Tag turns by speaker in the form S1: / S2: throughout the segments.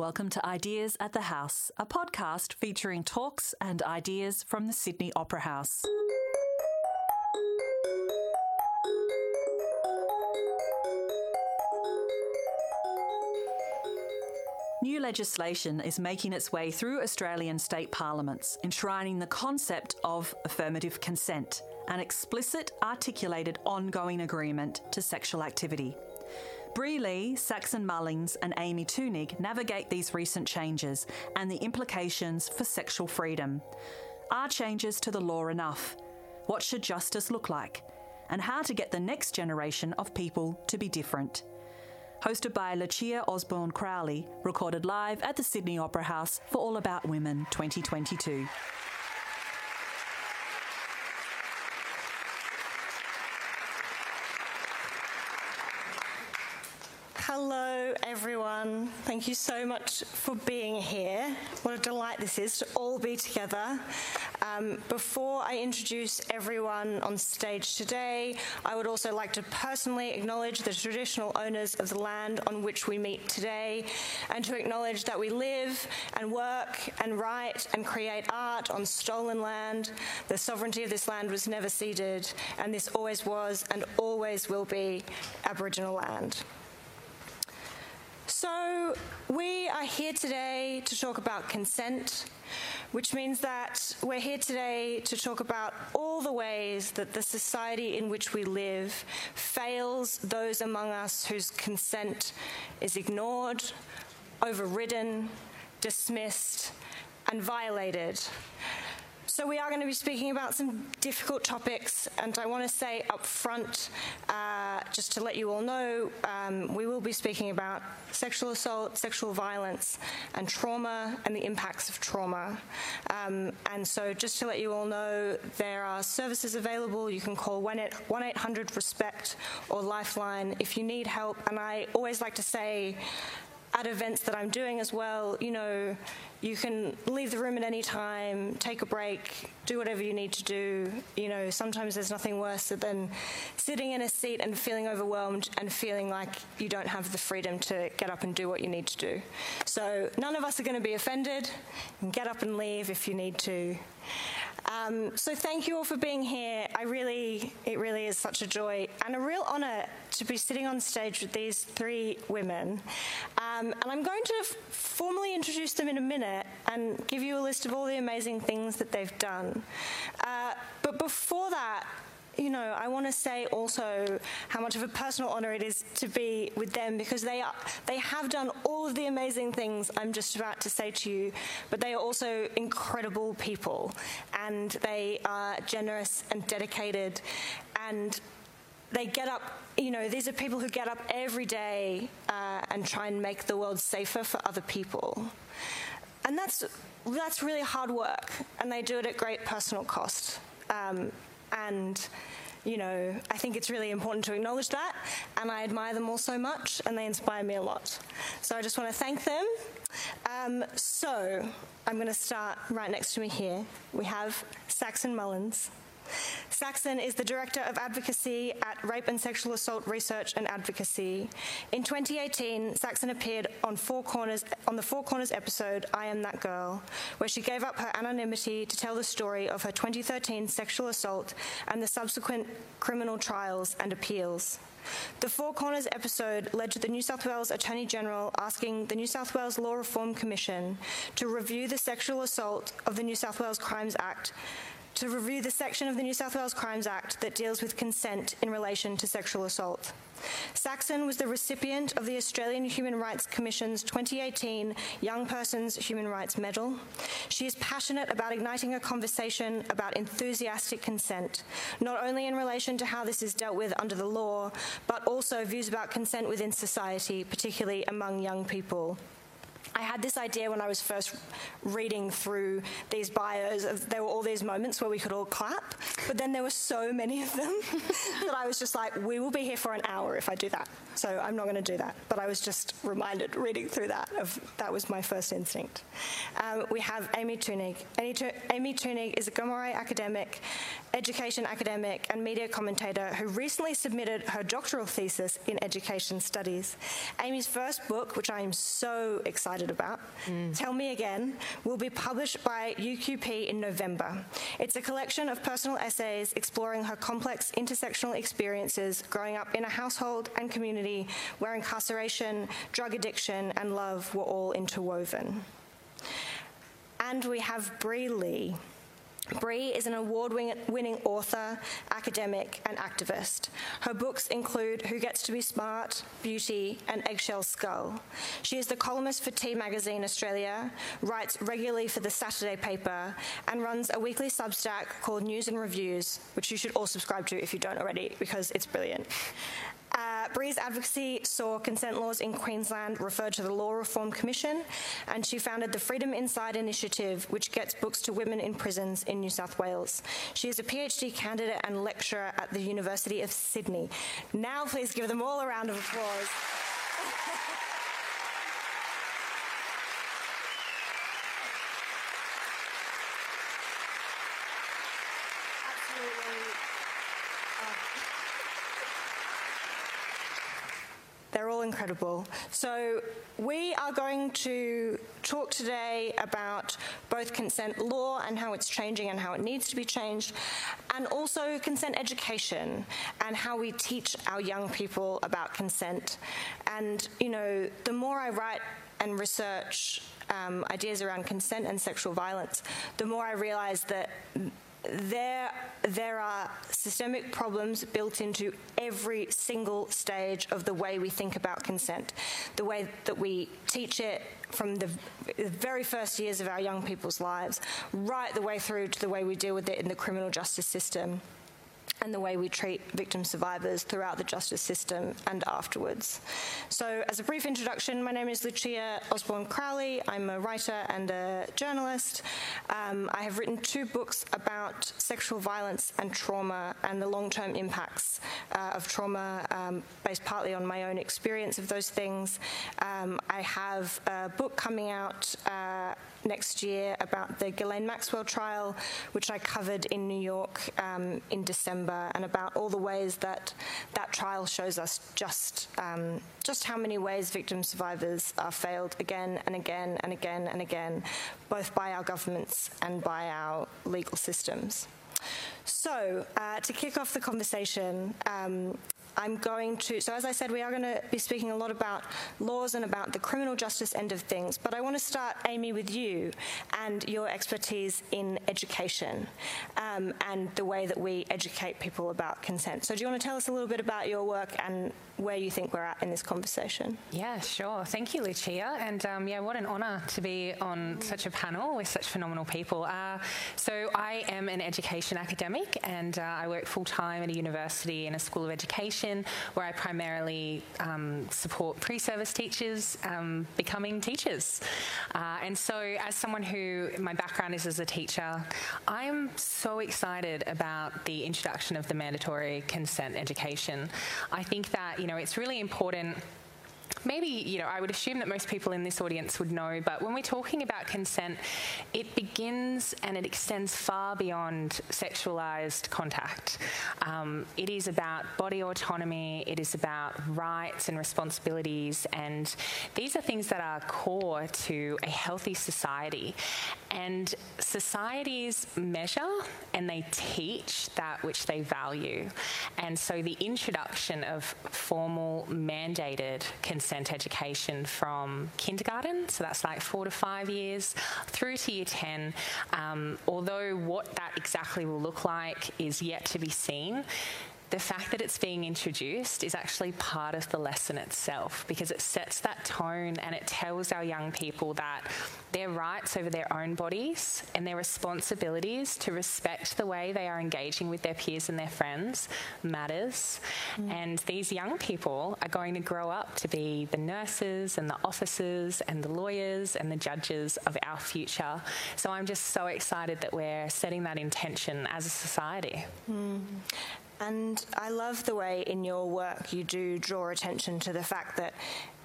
S1: Welcome to Ideas at the House, a podcast featuring talks and ideas from the Sydney Opera House. New legislation is making its way through Australian state parliaments, enshrining the concept of affirmative consent, an explicit, articulated, ongoing agreement to sexual activity. Bri Lee, Saxon Mullins, and Amy Thunig navigate these recent changes and the implications for sexual freedom. Are changes to the law enough? What should justice look like? And how to get the next generation of people to be different. Hosted by Lucia Osborne Crowley, recorded live at the Sydney Opera House for All About Women 2022.
S2: Hello, everyone. Thank you so much for being here. What a delight this is to all be together. Um, before I introduce everyone on stage today, I would also like to personally acknowledge the traditional owners of the land on which we meet today and to acknowledge that we live and work and write and create art on stolen land. The sovereignty of this land was never ceded, and this always was and always will be Aboriginal land. So, we are here today to talk about consent, which means that we're here today to talk about all the ways that the society in which we live fails those among us whose consent is ignored, overridden, dismissed, and violated. So, we are going to be speaking about some difficult topics, and I want to say up front, uh, just to let you all know, um, we will be speaking about sexual assault, sexual violence, and trauma, and the impacts of trauma. Um, and so, just to let you all know, there are services available. You can call 1 800 RESPECT or Lifeline if you need help. And I always like to say, at events that I'm doing as well, you know, you can leave the room at any time, take a break, do whatever you need to do. You know, sometimes there's nothing worse than sitting in a seat and feeling overwhelmed and feeling like you don't have the freedom to get up and do what you need to do. So none of us are going to be offended. Get up and leave if you need to. Um, so thank you all for being here. I really, it really is such a joy and a real honour to be sitting on stage with these three women. Um, and I'm going to formally introduce them in a minute and give you a list of all the amazing things that they've done. Uh, but before that, you know, I want to say also how much of a personal honor it is to be with them because they are, they have done all of the amazing things I'm just about to say to you, but they are also incredible people and they are generous and dedicated and they get up, you know, these are people who get up every day uh, and try and make the world safer for other people. And that's, that's really hard work, and they do it at great personal cost. Um, and you know, I think it's really important to acknowledge that, and I admire them all so much, and they inspire me a lot. So I just want to thank them. Um, so I'm going to start right next to me here. We have Saxon Mullins. Saxon is the Director of Advocacy at Rape and Sexual Assault Research and Advocacy. In 2018, Saxon appeared on, Four Corners, on the Four Corners episode I Am That Girl, where she gave up her anonymity to tell the story of her 2013 sexual assault and the subsequent criminal trials and appeals. The Four Corners episode led to the New South Wales Attorney General asking the New South Wales Law Reform Commission to review the sexual assault of the New South Wales Crimes Act to review the section of the New South Wales Crimes Act that deals with consent in relation to sexual assault. Saxon was the recipient of the Australian Human Rights Commission's 2018 Young Persons Human Rights Medal. She is passionate about igniting a conversation about enthusiastic consent, not only in relation to how this is dealt with under the law, but also views about consent within society, particularly among young people. I had this idea when I was first reading through these bios. There were all these moments where we could all clap, but then there were so many of them that I was just like, we will be here for an hour if I do that. So I'm not going to do that. But I was just reminded reading through that of that was my first instinct. Um, we have Amy Thunig. Amy Thunig is a Gomeroi academic, education academic, and media commentator who recently submitted her doctoral thesis in education studies. Amy's first book, which I am so excited excited about, mm. Tell Me Again, will be published by UQP in November. It's a collection of personal essays exploring her complex intersectional experiences growing up in a household and community where incarceration, drug addiction, and love were all interwoven. And we have Bri Lee. Bri is an award winning author, academic, and activist. Her books include Who Gets to Be Smart, Beauty, and Eggshell Skull. She is the columnist for T Magazine Australia, writes regularly for the Saturday paper, and runs a weekly Substack called News and Reviews, which you should all subscribe to if you don't already, because it's brilliant. Bri's advocacy saw consent laws in Queensland referred to the Law Reform Commission, and she founded the Freedom Inside initiative, which gets books to women in prisons in New South Wales. She is a PhD candidate and lecturer at the University of Sydney. Now, please give them all a round of applause. incredible. So, we are going to talk today about both consent law and how it's changing and how it needs to be changed, and also consent education and how we teach our young people about consent. And, you know, the more I write and research um, ideas around consent and sexual violence, the more I realize that there, there are systemic problems built into every single stage of the way we think about consent, the way that we teach it from the very first years of our young people's lives, right the way through to the way we deal with it in the criminal justice system and the way we treat victim survivors throughout the justice system and afterwards. So, as a brief introduction, my name is Lucia Osborne Crowley. I'm a writer and a journalist. Um, I have written two books about sexual violence and trauma and the long term impacts uh, of trauma, um, based partly on my own experience of those things. Um, I have a book coming out. Uh, next year about the Ghislaine Maxwell trial, which I covered in New York um, in December, and about all the ways that that trial shows us just um, just how many ways victim survivors are failed again and again and again and again, both by our governments and by our legal systems. So, uh, to kick off the conversation, um, I'm going to, so as I said, we are going to be speaking a lot about laws and about the criminal justice end of things, but I want to start, Amy, with you and your expertise in education um, and the way that we educate people about consent. So, do you want to tell us a little bit about your work and where you think we're at in this conversation?
S3: Yeah, sure. Thank you, Lucia. And um, yeah, what an honour to be on such a panel with such phenomenal people. Uh, so, I am an education academic and uh, I work full time at a university in a school of education where I primarily um, support pre service teachers um, becoming teachers. Uh, and so, as someone who my background is as a teacher, I'm so excited about the introduction of the mandatory consent education. I think that, you know, it's really important maybe, you know, I would assume that most people in this audience would know, but when we're talking about consent, it begins and it extends far beyond sexualized contact. Um, it is about body autonomy, it is about rights and responsibilities, and these are things that are core to a healthy society. And societies measure and they teach that which they value. And so the introduction of formal mandated consent consent education from kindergarten, so that's like four to five years, through to year 10. Um, although what that exactly will look like is yet to be seen, the fact that it's being introduced is actually part of the lesson itself because it sets that tone and it tells our young people that their rights over their own bodies and their responsibilities to respect the way they are engaging with their peers and their friends matters. Mm. And these young people are going to grow up to be the nurses and the officers and the lawyers and the judges of our future. So I'm just so excited that we're setting that intention as a society.
S2: Mm. And I love the way in your work you do draw attention to the fact that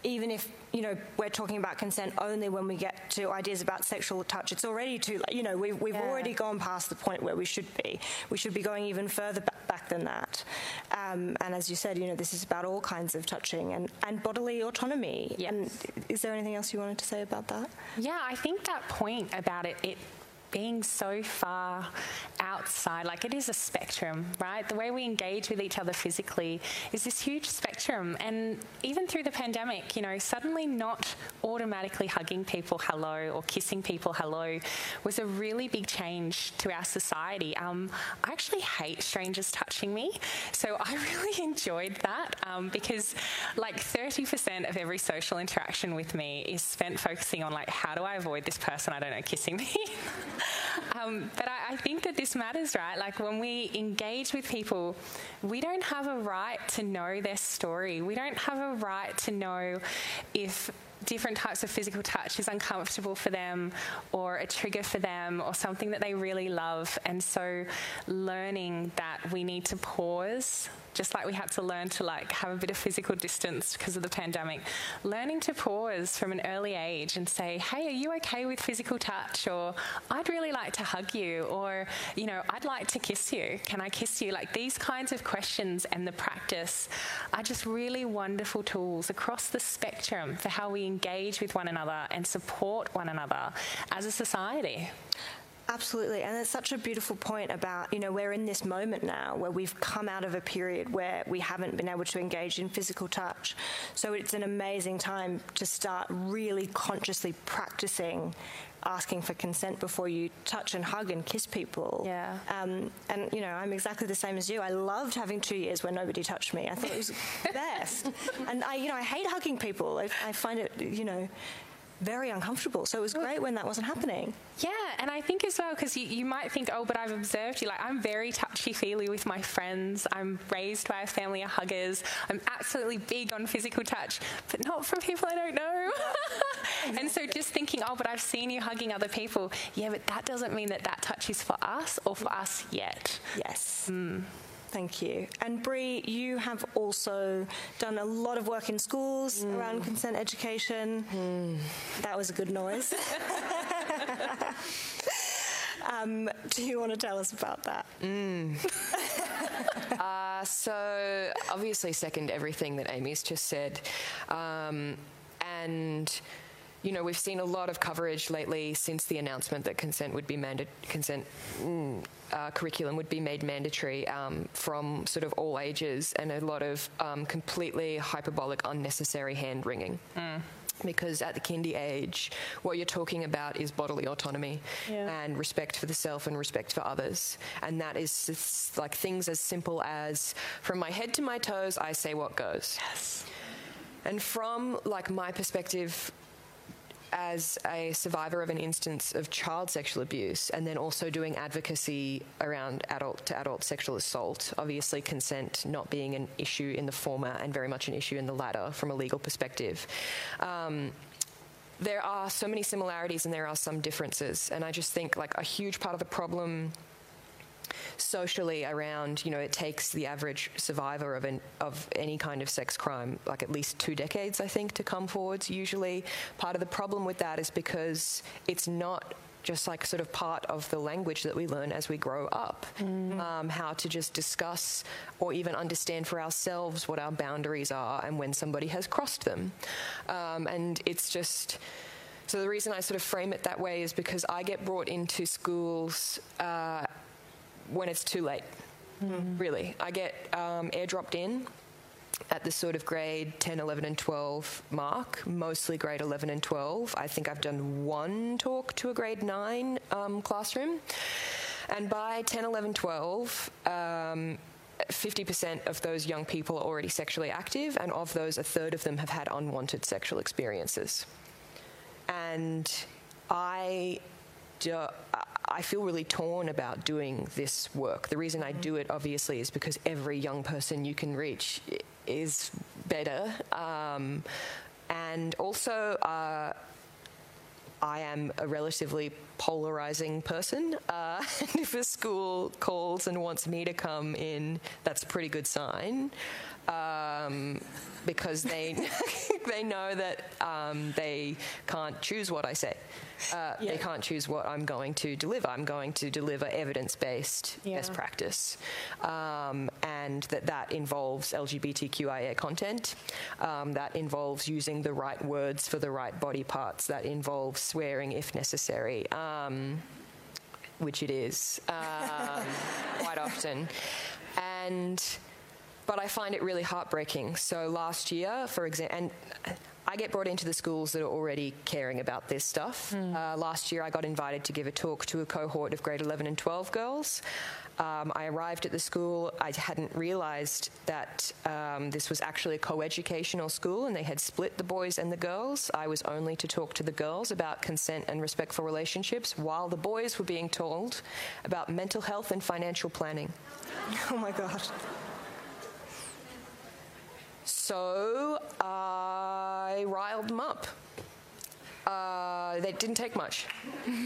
S2: even if you know we're talking about consent only when we get to ideas about sexual touch, it's already too late. You know, we've we've yeah. already gone past the point where we should be. We should be going even further back than that. Um, and as you said, you know, this is about all kinds of touching and, and bodily autonomy. Yes. And is there anything else you wanted to say about that?
S3: Yeah, I think that point about it, it being so far outside, like it is a spectrum, right? The way we engage with each other physically is this huge spectrum. And even through the pandemic, you know, suddenly not automatically hugging people hello or kissing people hello was a really big change to our society. Um, I actually hate strangers touching me. So I really enjoyed that um, because like 30% of every social interaction with me is spent focusing on like, how do I avoid this person I don't know kissing me? um, but I, I think that this matters, right? Like when we engage with people, we don't have a right to know their story. We don't have a right to know if different types of physical touch is uncomfortable for them or a trigger for them or something that they really love. And so learning that we need to pause just like we had to learn to like have a bit of physical distance because of the pandemic learning to pause from an early age and say hey are you okay with physical touch? Or i'd really like to hug you. Or you know i'd like to kiss you. Can i kiss you? Like these kinds of questions and the practice are just really wonderful tools across the spectrum for how we engage with one another and support one another as a society
S2: Absolutely. And it's such a beautiful point about, you know, we're in this moment now where we've come out of a period where we haven't been able to engage in physical touch. So it's an amazing time to start really consciously practicing asking for consent before you touch and hug and kiss people.
S3: Yeah.
S2: Um, and, you know, I'm exactly the same as you. I loved having two years where nobody touched me. I thought it was the best. And I, you know, I hate hugging people. I, I find it, you know, very uncomfortable. So it was great when that wasn't happening.
S3: Yeah, and I think as well, because you, you might think, oh, but I've observed you. Like, I'm very touchy feely with my friends. I'm raised by a family of huggers. I'm absolutely big on physical touch, but not from people I don't know. and so just thinking, oh, but I've seen you hugging other people. Yeah, but that doesn't mean that that touch is for us or for us yet.
S2: Yes. Mm. Thank you. And Bri, you have also done a lot of work in schools mm. around consent education. Mm. That was a good noise. um, do you want to tell us about that?
S4: Mm. uh, so, obviously, second everything that Amy's just said. Um, and you know, we've seen a lot of coverage lately since the announcement that consent would be mandated, consent mm, uh, curriculum would be made mandatory um, from sort of all ages, and a lot of um, completely hyperbolic, unnecessary hand wringing. Mm because at the kindy age, what you're talking about is bodily autonomy yeah. and respect for the self and respect for others. And that is like things as simple as from my head to my toes, I say what goes.
S3: Yes.
S4: And from like my perspective, as a survivor of an instance of child sexual abuse and then also doing advocacy around adult to adult sexual assault, obviously consent not being an issue in the former and very much an issue in the latter from a legal perspective. Um, there are so many similarities and there are some differences. And I just think like a huge part of the problem socially around, you know, it takes the average survivor of, an, of any kind of sex crime like at least two decades, I think, to come forwards usually. Part of the problem with that is because it's not just like sort of part of the language that we learn as we grow up. Mm. Um, how to just discuss or even understand for ourselves what our boundaries are and when somebody has crossed them. Um, and it's just. So the reason I sort of frame it that way is because I get brought into schools uh, when it's too late, mm. really. I get um, airdropped in at the sort of grade 10, 11, and 12 mark, mostly grade 11 and 12. I think I've done one talk to a grade 9 um, classroom. And by 10, 11, 12, um, 50% of those young people are already sexually active, and of those, a third of them have had unwanted sexual experiences. And I, do, I feel really torn about doing this work. The reason I do it, obviously, is because every young person you can reach is better. Um, and also, uh, I am a relatively polarizing person. Uh, and if a school calls and wants me to come in, that's a pretty good sign. Um, because they they know that um, they can't choose what I say. Uh,
S2: Yeah.
S4: They can't choose what I'm going to deliver. I'm going to deliver evidence-based
S2: Yeah.
S4: best practice, um, and that that involves LGBTQIA content. Um, that involves using the right words for the right body parts. That involves swearing if necessary. Um, which it is um, quite often. And but I find it really heartbreaking. So last year, for example, and I get brought into the schools that are already caring about this stuff. Uh, last year, I got invited to give a talk to a cohort of grade 11 and 12 girls. Um, I arrived at the school. I hadn't realised that um, this was actually a co-educational school, and they had split the boys and the girls. I was only to talk to the girls about consent and respectful relationships, while the boys were being told about mental health and financial planning.
S2: Oh my God.
S4: So I riled them up. Uh, that didn't take much. um,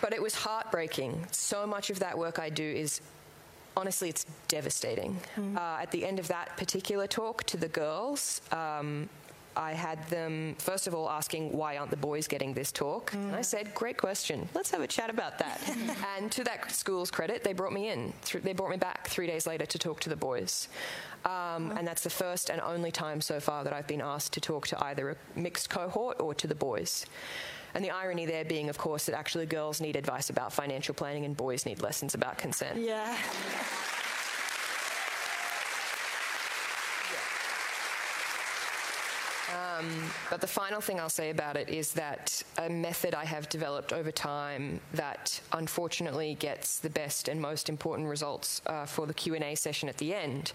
S4: but it was heartbreaking. So much of that work I do is honestly, it's devastating. Uh, at the end of that particular talk to the girls, um, I had them, first of all, asking why aren't the boys getting this talk? And I said, great question. Let's have a chat about that. and to that school's credit, they brought me in. They brought me back three days later to talk to the boys. Um, and that's the first and only time so far that I've been asked to talk to either a mixed cohort or to the boys. And the irony there being, of course, that actually girls need advice about financial planning and boys need lessons about consent.
S2: Yeah.
S4: But the final thing I'll say about it is that a method I have developed over time that unfortunately gets the best and most important results uh, for the Q&A session at the end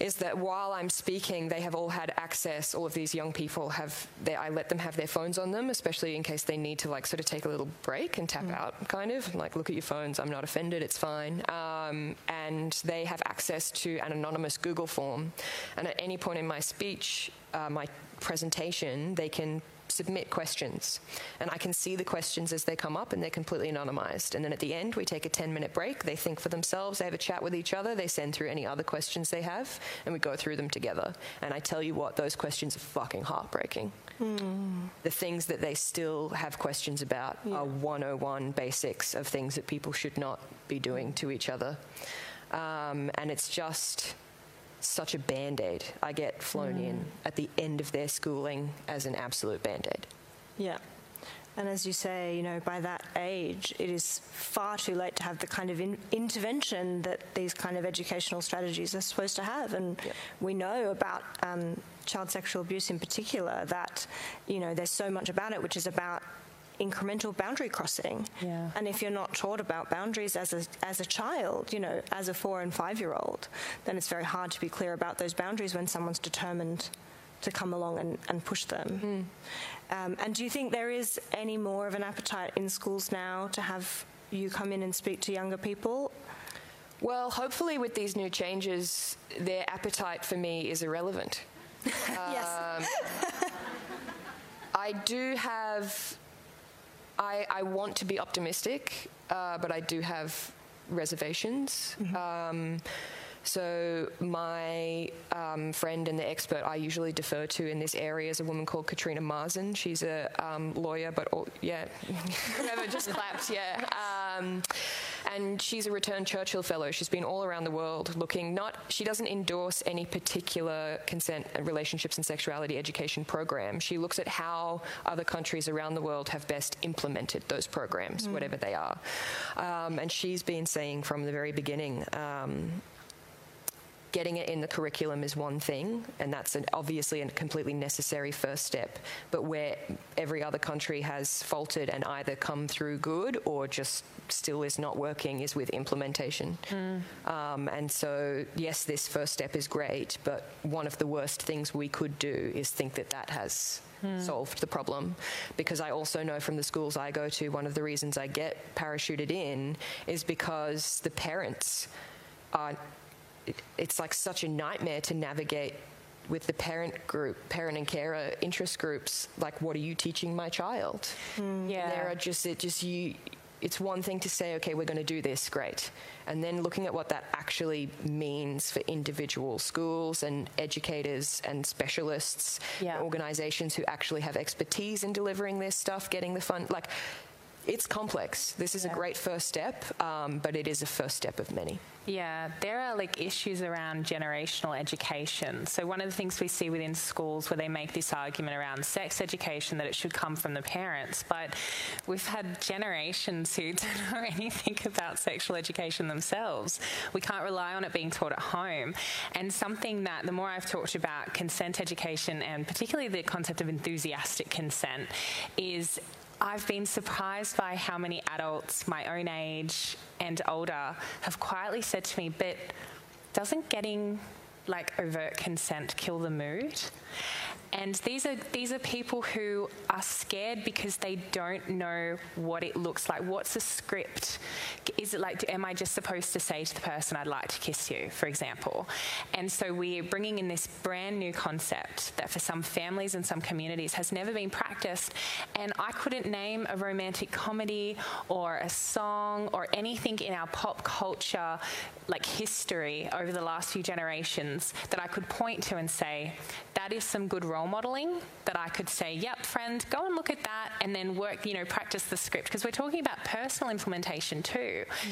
S4: is that while I'm speaking, they have all had access. All of these young people have. They, I let them have their phones on them, especially in case they need to like sort of take a little break and tap out, kind of like look at your phones. I'm not offended. It's fine. Um, and they have access to an anonymous Google form, and at any point in my speech, uh, my presentation, they can submit questions. And I can see the questions as they come up, and they're completely anonymized. And then at the end, we take a 10 minute break. They think for themselves, they have a chat with each other, they send through any other questions they have, and we go through them together. And I tell you what, those questions are fucking heartbreaking. The things that they still have questions about are 101 basics of things that people should not be doing to each other. Um, and it's just such a band aid. I get flown in at the end of their schooling as an absolute band aid.
S2: Yeah. And as you say, you know, by that age, it is far too late to have the kind of in- intervention that these kind of educational strategies are supposed to have. And
S4: Yep.
S2: we know about um, child sexual abuse in particular that, you know, there's so much about it, which is about incremental boundary crossing.
S3: Yeah.
S2: And if you're not taught about boundaries as a, as a child, you know, as a four and five year old, then it's very hard to be clear about those boundaries when someone's determined to come along and, and push them. Um, and do you think there is any more of an appetite in schools now to have you come in and speak to younger people?
S4: Well, hopefully, with these new changes, their appetite for me is irrelevant.
S2: yes.
S4: I do have. I, I want to be optimistic, uh, but I do have reservations. Um, so my um, friend and the expert I usually defer to in this area is a woman called Katrina Marson. She's a um, lawyer, but all, yeah, whoever just claps, yeah. Um, and she's a returned Churchill Fellow. She's been all around the world looking. Not she doesn't endorse any particular consent and relationships and sexuality education program. She looks at how other countries around the world have best implemented those programs, whatever they are. Um, and she's been saying from the very beginning. Getting it in the curriculum is one thing, and that's an, obviously a completely necessary first step. But where every other country has faltered and either come through good or just still is not working is with implementation. Um, and so, yes, this first step is great, but one of the worst things we could do is think that that has solved the problem. Because I also know from the schools I go to, one of the reasons I get parachuted in is because the parents are it's like such a nightmare to navigate with the parent group, parent and carer interest groups. Like, what are you teaching my child? Hmm.
S3: Yeah.
S4: There are just it just you. it's one thing to say, okay, we're going to do this, great. And then looking at what that actually means for individual schools and educators and specialists,
S3: Yeah.
S4: organizations who actually have expertise in delivering this stuff, getting the fund. Like, it's complex. This is a great first step, um, but it is a first step of many.
S3: Yeah, there are like issues around generational education. So one of the things we see within schools where they make this argument around sex education that it should come from the parents, but we've had generations who don't know anything about sexual education themselves. We can't rely on it being taught at home. And something that the more I've talked about consent education and particularly the concept of enthusiastic consent is I've been surprised by how many adults my own age and older have quietly said to me, but doesn't getting like overt consent kill the mood? And these are these are people who are scared because they don't know what it looks like. What's the script? Is it like, am I just supposed to say to the person, "I'd like to kiss you," for example? And so we're bringing in this brand new concept that for some families and some communities has never been practiced. And I couldn't name a romantic comedy or a song or anything in our pop culture like history over the last few generations that I could point to and say that is some good role modeling that I could say, yep, friend, go and look at that and then work, you know, practice the script because we're talking about personal implementation too. Mm.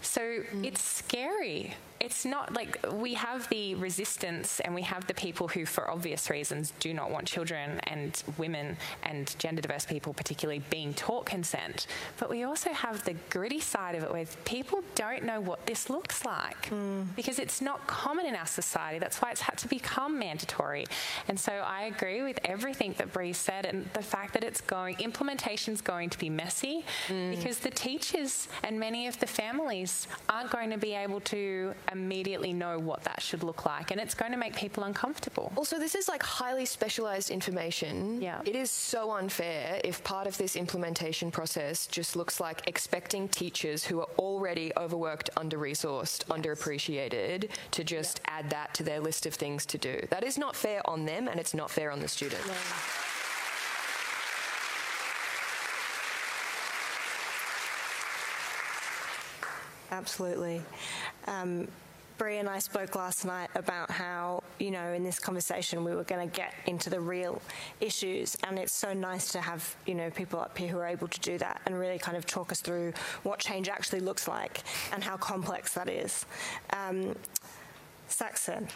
S3: So it's scary. It's not like we have the resistance and we have the people who, for obvious reasons, do not want children and women and gender diverse people, particularly, being taught consent. But we also have the gritty side of it where people don't know what this looks like hmm. because it's not common in our society. That's why it's had to become mandatory. And so I agree with everything that Bri said and the fact that it's going, implementation's going to be messy hmm. because the teachers and many of the families aren't going to be able to immediately know what that should look like. And it's going to make people uncomfortable.
S4: Also, this is like highly specialized information.
S3: Yeah.
S4: It is so unfair if part of this implementation process just looks like expecting teachers who are already overworked, under resourced, underappreciated to just add that to their list of things to do. That is not fair on them and it's not fair on the student.
S2: Absolutely. Um, Bri and I spoke last night about how, you know, in this conversation we were going to get into the real issues, and it's so nice to have, you know, people up here who are able to do that and really kind of talk us through what change actually looks like and how complex that is. Um, Saxon,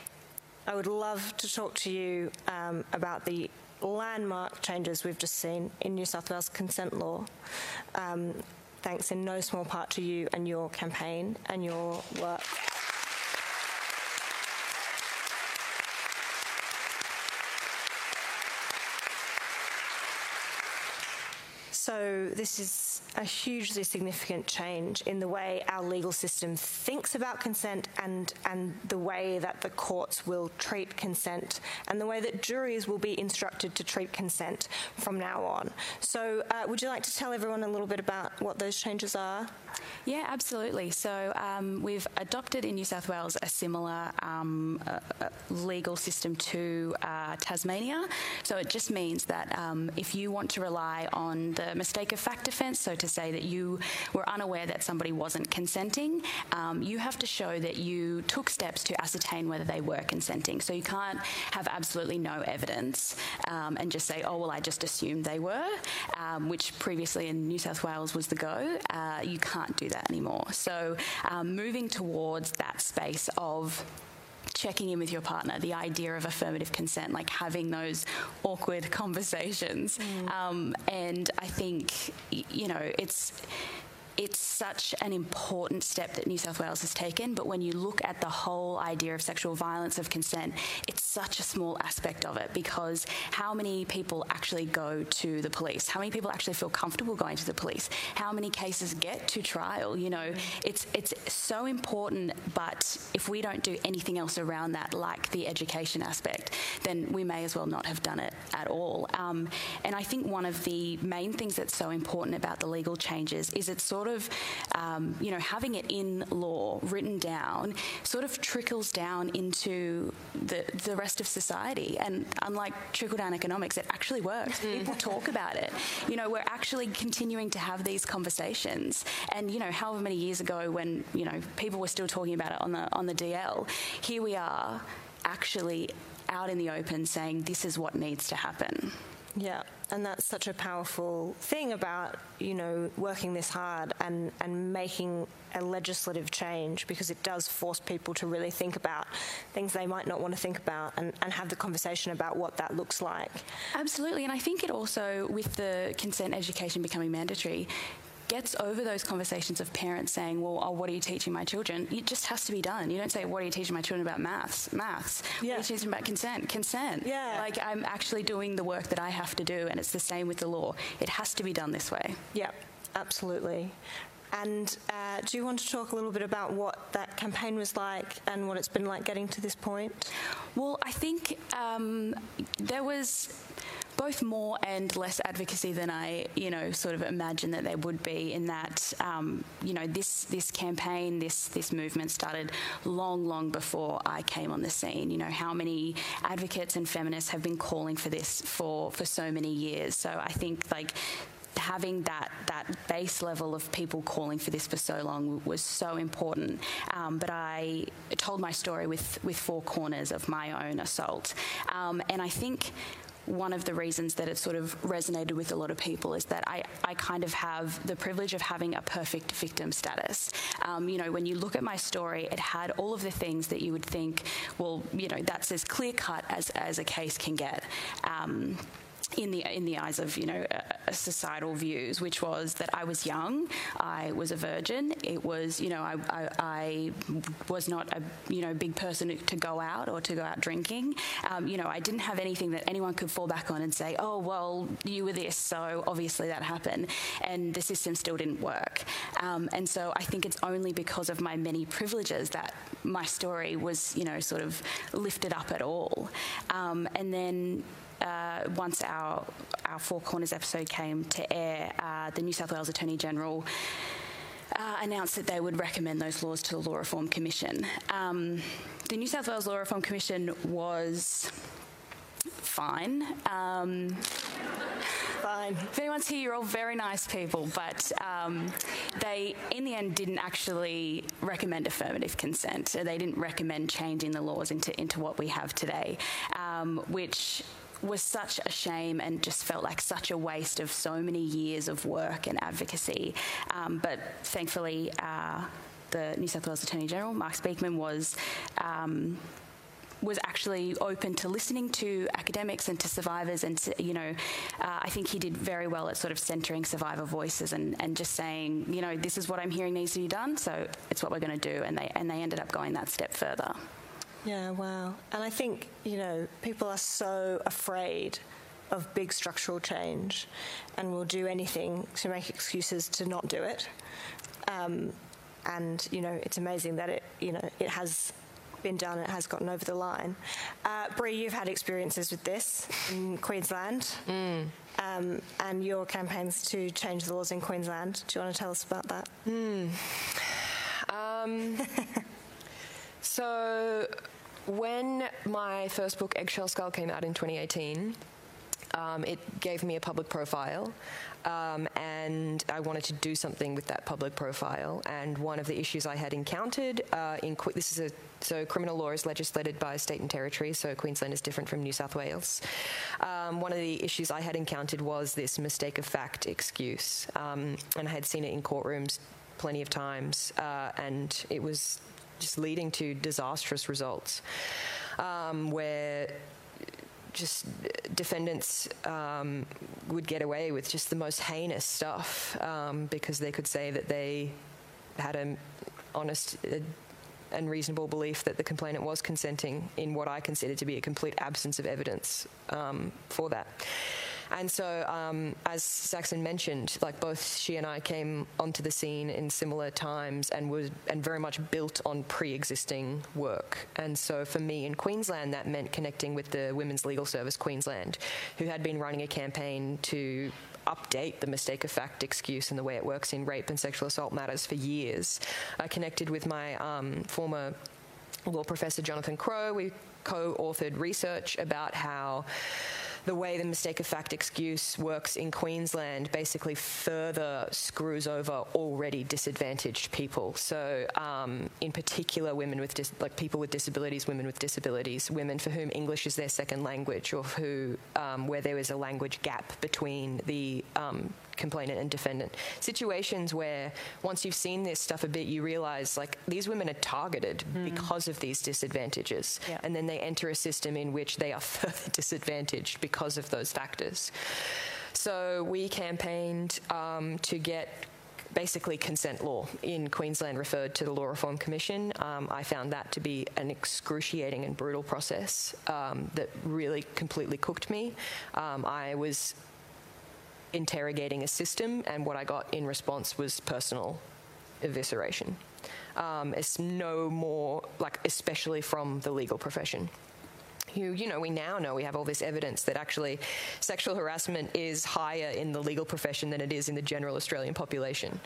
S2: I would love to talk to you um, about the landmark changes we've just seen in New South Wales consent law. Um, thanks in no small part to you and your campaign and your work. So, this is a hugely significant change in the way our legal system thinks about consent and, and the way that the courts will treat consent and the way that juries will be instructed to treat consent from now on. So, uh, would you like to tell everyone a little bit about what those changes are?
S5: Yeah, absolutely. So um, we've adopted in New South Wales a similar um, uh, uh, legal system to uh, Tasmania. So it just means that um, if you want to rely on the mistake of fact defence, so to say that you were unaware that somebody wasn't consenting, um, you have to show that you took steps to ascertain whether they were consenting. So you can't have absolutely no evidence um, and just say, oh, well, I just assumed they were, um, which previously in New South Wales was the go. Uh, you can't do that anymore. So um, moving towards that space of checking in with your partner, the idea of affirmative consent, like having those awkward conversations. Um, and I think, you know, it's it's such an important step that New South Wales has taken, but when you look at the whole idea of sexual violence of consent, it's such a small aspect of it because how many people actually go to the police? How many people actually feel comfortable going to the police? How many cases get to trial? You know, it's it's so important, but if we don't do anything else around that, like the education aspect, then we may as well not have done it at all. Um, and I think one of the main things that's so important about the legal changes is it's sort sort of, um, you know, having it in law, written down, sort of trickles down into the, the rest of society. And unlike trickle down economics, it actually works. Mm. People talk about it. You know, we're actually continuing to have these conversations. And, you know, however many years ago when, you know, people were still talking about it on the, on the DL, here we are actually out in the open saying this is what needs to happen.
S2: Yeah, and that's such a powerful thing about you know working this hard and and making a legislative change because it does force people to really think about things they might not want to think about and, and have the conversation about what that looks like.
S5: Absolutely, and I think it also with the consent education becoming mandatory gets over those conversations of parents saying, well, oh, what are you teaching my children? It just has to be done. You don't say, what are you teaching my children about maths? Maths. Yeah. What are you teaching about consent? Consent.
S2: Yeah.
S5: Like I'm actually doing the work that I have to do, and it's the same with the law. It has to be done this way.
S2: Yeah, absolutely. And uh, do you want to talk a little bit about what that campaign was like and what it's been like getting to this point?
S5: Well, I think um, there was both more and less advocacy than I, you know, sort of imagined that there would be. In that, um, you know, this this campaign, this this movement started long, long before I came on the scene. You know, how many advocates and feminists have been calling for this for for so many years. So I think like having that that base level of people calling for this for so long was so important. Um, but I told my story with with four corners of my own assault, um, and I think one of the reasons that it sort of resonated with a lot of people is that I, I kind of have the privilege of having a perfect victim status. Um, you know, when you look at my story, it had all of the things that you would think, well, you know, that's as clear cut as, as a case can get. Um, in the in the eyes of you know uh, societal views, which was that I was young, I was a virgin. It was you know I, I, I was not a you know big person to go out or to go out drinking. Um, you know I didn't have anything that anyone could fall back on and say, oh well you were this, so obviously that happened, and the system still didn't work. Um, and so I think it's only because of my many privileges that my story was you know sort of lifted up at all. Um, and then uh, once our our Four Corners episode came to air, uh, the New South Wales Attorney General. Uh, announced that they would recommend those laws to the Law Reform Commission. Um, the New South Wales Law Reform Commission was fine. Um,
S2: fine.
S5: If anyone's here, you're all very nice people, but um, they, in the end, didn't actually recommend affirmative consent. They didn't recommend changing the laws into, into what we have today, um, which was such a shame and just felt like such a waste of so many years of work and advocacy. Um, but thankfully, uh, the New South Wales Attorney General, Mark Speakman, was. Um, was actually open to listening to academics and to survivors and to, you know uh, I think he did very well at sort of centering survivor voices and, and just saying you know this is what I'm hearing needs to be done so it's what we're going to do and they and they ended up going that step further.
S2: Yeah, wow. And I think, you know, people are so afraid of big structural change and will do anything to make excuses to not do it. Um, and, you know, it's amazing that it, you know, it has been done, it has gotten over the line. Uh, Bri, you've had experiences with this in Queensland. Mm. Um, and your campaigns to change the laws in Queensland. Do you want to tell us about that?
S4: Mm. Um, so when my first book, Eggshell Skull, came out in 2018, um, it gave me a public profile, um, and I wanted to do something with that public profile. And one of the issues I had encountered uh, in this is a so criminal law is legislated by state and territory. So Queensland is different from New South Wales. Um, one of the issues I had encountered was this mistake of fact excuse, um, and I had seen it in courtrooms plenty of times, uh, and it was just leading to disastrous results um, where just defendants um, would get away with just the most heinous stuff um, because they could say that they had an honest uh, and reasonable belief that the complainant was consenting in what I consider to be a complete absence of evidence um, for that. And so, um, as Saxon mentioned, like both she and I came onto the scene in similar times and was and very much built on pre-existing work. And so, for me in Queensland, that meant connecting with the Women's Legal Service Queensland, who had been running a campaign to update the mistake of fact excuse and the way it works in rape and sexual assault matters for years. I connected with my um, former law professor Jonathan Crowe. We co authored research about how the way the mistake of fact excuse works in Queensland basically further screws over already disadvantaged people. So, um, in particular, women with dis- like people with disabilities, women with disabilities, women for whom English is their second language, or who um, where there is a language gap between the um, complainant and defendant. Situations where once you've seen this stuff a bit, you realize like these women are targeted mm. because of these disadvantages. Yeah. And then they enter a system in which they are further disadvantaged because of those factors. So we campaigned um, to get basically consent law in Queensland referred to the Law Reform Commission. Um, I found that to be an excruciating and brutal process um, that really completely cooked me. Um, I was interrogating a system, and what I got in response was personal evisceration. Um, it's no more, like, especially from the legal profession. You, you know, we now know we have all this evidence that actually sexual harassment is higher in the legal profession than it is in the general Australian population.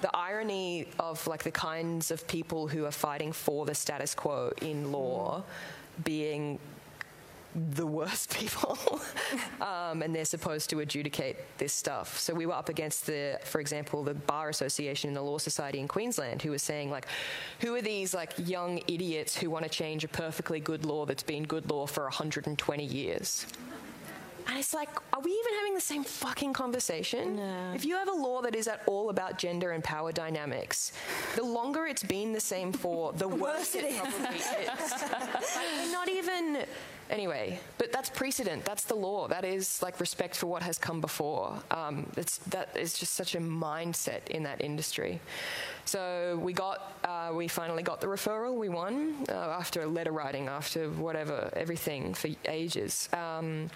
S4: The irony of like the kinds of people who are fighting for the status quo in law being the worst people, um, and they're supposed to adjudicate this stuff. So we were up against the, for example, the Bar Association and the Law Society in Queensland, who were saying like, who are these like young idiots who want to change a perfectly good law that's been good law for 120 years? And it's like, are we even having the same fucking conversation? No. If you have a law that is at all about gender and power dynamics, the longer it's been the same for, the worse it probably is. not even Anyway, but that's precedent. That's the law. That is like respect for what has come before. Um, it's, that is just such a mindset in that industry. So we got, uh, we finally got the referral. We won uh, after letter writing, after whatever, everything for ages. Um,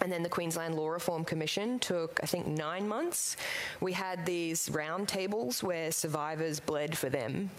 S4: and then the Queensland Law Reform Commission took, I think, nine months. We had these roundtables where survivors bled for them,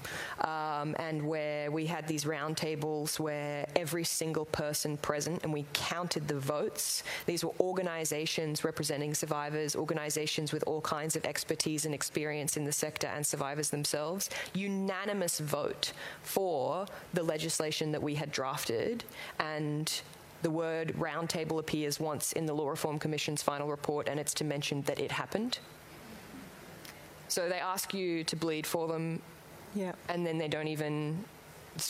S4: um, and where we had these roundtables where every single person present, and we counted the votes. These were organisations representing survivors, organisations with all kinds of expertise and experience in the sector, and survivors themselves. Unanimous vote for the legislation that we had drafted, and the word roundtable appears once in the Law Reform Commission's final report, and it's to mention that it happened. So they ask you to bleed for them, yeah. and then they don't even,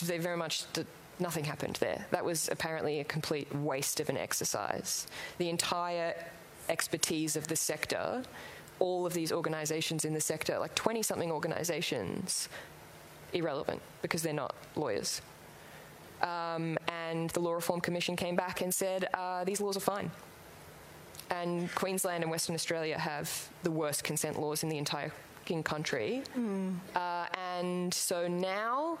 S4: they very much, nothing happened there. That was apparently a complete waste of an exercise. The entire expertise of the sector, all of these organisations in the sector, like 20 something organisations, irrelevant because they're not lawyers. Um, and the Law Reform Commission came back and said uh, these laws are fine. And Queensland and Western Australia have the worst consent laws in the entire country. Mm. Uh, and so now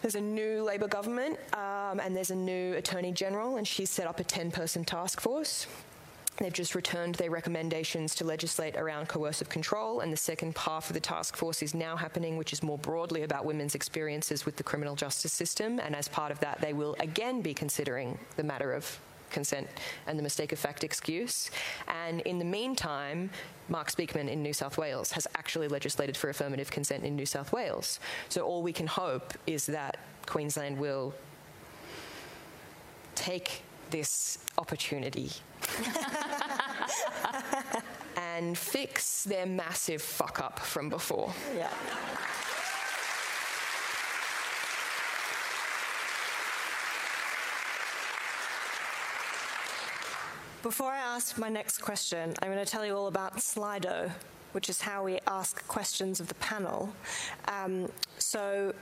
S4: there's a new Labor government um, and there's a new Attorney General, and she's set up a 10 person task force They've just returned their recommendations to legislate around coercive control, and the second half of the task force is now happening, which is more broadly about women's experiences with the criminal justice system. And as part of that, they will again be considering the matter of consent and the mistake of fact excuse. And in the meantime, Mark Speakman in New South Wales has actually legislated for affirmative consent in New South Wales. So all we can hope is that Queensland will take this opportunity and fix their massive fuck up from before. Yeah.
S2: Before I ask my next question, I'm going to tell you all about Slido, which is how we ask questions of the panel. Um, so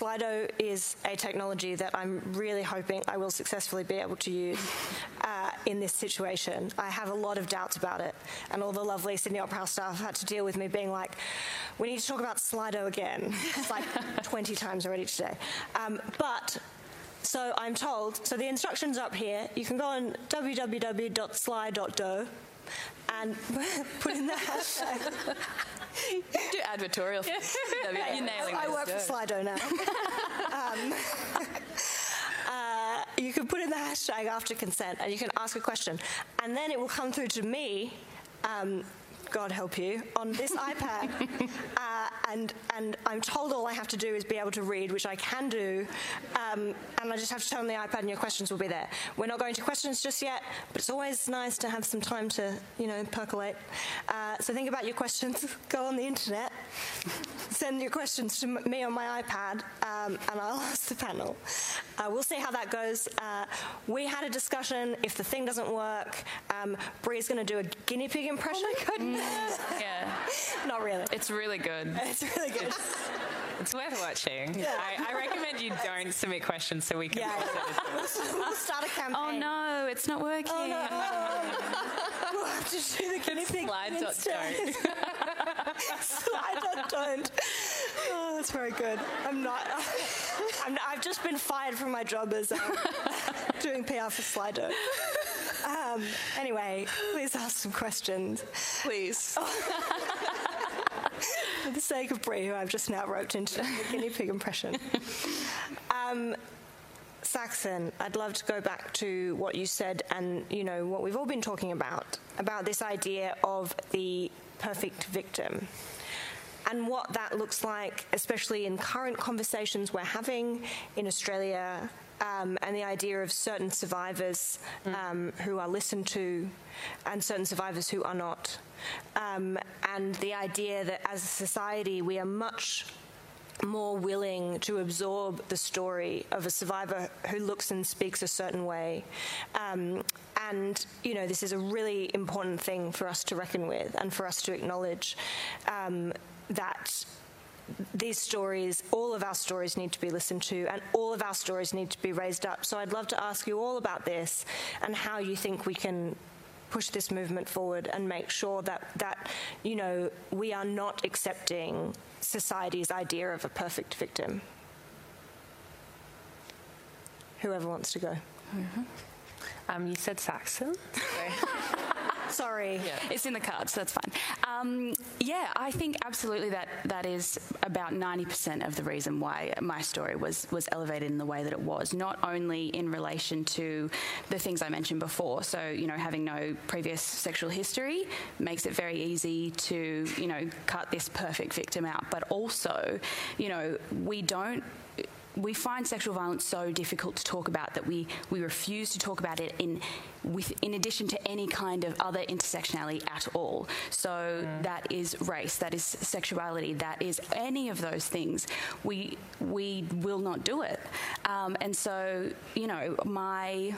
S2: Slido is a technology that I'm really hoping I will successfully be able to use uh, in this situation. I have a lot of doubts about it, and all the lovely Sydney Opera House staff had to deal with me being like, we need to talk about Slido again. It's like 20 times already today. Um, but so I'm told, so the instructions are up here. You can go on www.sli.do and put in the hashtag.
S4: do advertorial.
S2: yeah, you're nailing I, I work for Slido now. um, uh, you can put in the hashtag after consent and you can ask a question. And then it will come through to me um, God help you, on this iPad, uh, and and I'm told all I have to do is be able to read, which I can do, um, and I just have to turn on the iPad, and your questions will be there. We're not going to questions just yet, but it's always nice to have some time to you know percolate. Uh, so think about your questions. Go on the internet, send your questions to me on my iPad, um, and I'll ask the panel. Uh, we'll see how that goes. Uh, we had a discussion. If the thing doesn't work, um, Bri's going to do a guinea pig impression.
S5: Oh. Yeah.
S2: Not really.
S5: It's really good.
S2: It's really good.
S3: It's worth watching. Yeah. I, I, recommend you don't submit questions so we can.
S2: Yeah, we'll, start a campaign.
S5: Oh no, it's not working. Oh, no.
S2: oh. we'll have to do the guinea pig.
S3: Slide dot don't.
S2: Slide dot don't. Oh, that's very good. I'm not. I'm, I've just been fired from my job as um, doing PR for Slido. Um, anyway, please ask some questions.
S4: Please.
S2: For the sake of Bri, who I've just now roped into the guinea pig impression. Um, Saxon, I'd love to go back to what you said and, you know, what we've all been talking about, about this idea of the perfect victim and what that looks like, especially in current conversations we're having in Australia, um, and the idea of certain survivors um, who are listened to and certain survivors who are not. Um, and the idea that as a society we are much more willing to absorb the story of a survivor who looks and speaks a certain way. Um, and, you know, this is a really important thing for us to reckon with and for us to acknowledge um, that these stories, all of our stories need to be listened to, and all of our stories need to be raised up. So I'd love to ask you all about this and how you think we can push this movement forward and make sure that that you know we are not accepting society's idea of a perfect victim. Whoever wants to go.
S3: Mm-hmm. Um, you said Saxon.
S2: Sorry.
S5: Yeah. It's in the cards, so that's fine. Um, yeah, I think absolutely that that is about 90% of the reason why my story was, was elevated in the way that it was, not only in relation to the things I mentioned before. So, you know, having no previous sexual history makes it very easy to, you know, cut this perfect victim out. But also, you know, we don't we find sexual violence so difficult to talk about that we, we refuse to talk about it in with in addition to any kind of other intersectionality at all. So mm. that is race, that is sexuality, that is any of those things. We we will not do it. Um, and so you know my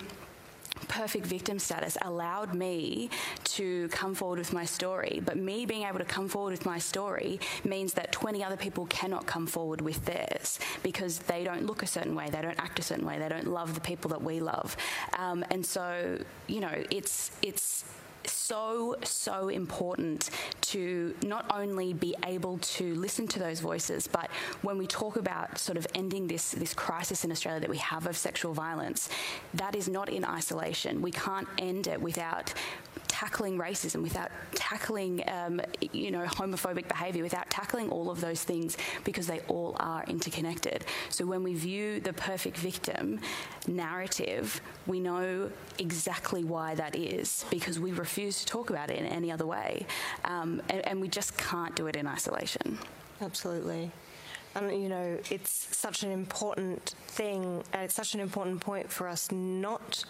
S5: perfect victim status allowed me to come forward with my story. But me being able to come forward with my story means that 20 other people cannot come forward with theirs because they don't look a certain way, they don't act a certain way, they don't love the people that we love. Um, and so, you know, it's it's so, so important to not only be able to listen to those voices, but when we talk about sort of ending this, this crisis in Australia that we have of sexual violence, that is not in isolation. We can't end it without tackling racism, without tackling, um, you know, homophobic behaviour, without tackling all of those things because they all are interconnected. So when we view the perfect victim narrative, we know exactly why that is because we refuse to talk about it in any other way. Um, and, and we just can't do it in isolation.
S2: Absolutely. And, you know, it's such an important thing, and it's such an important point for us not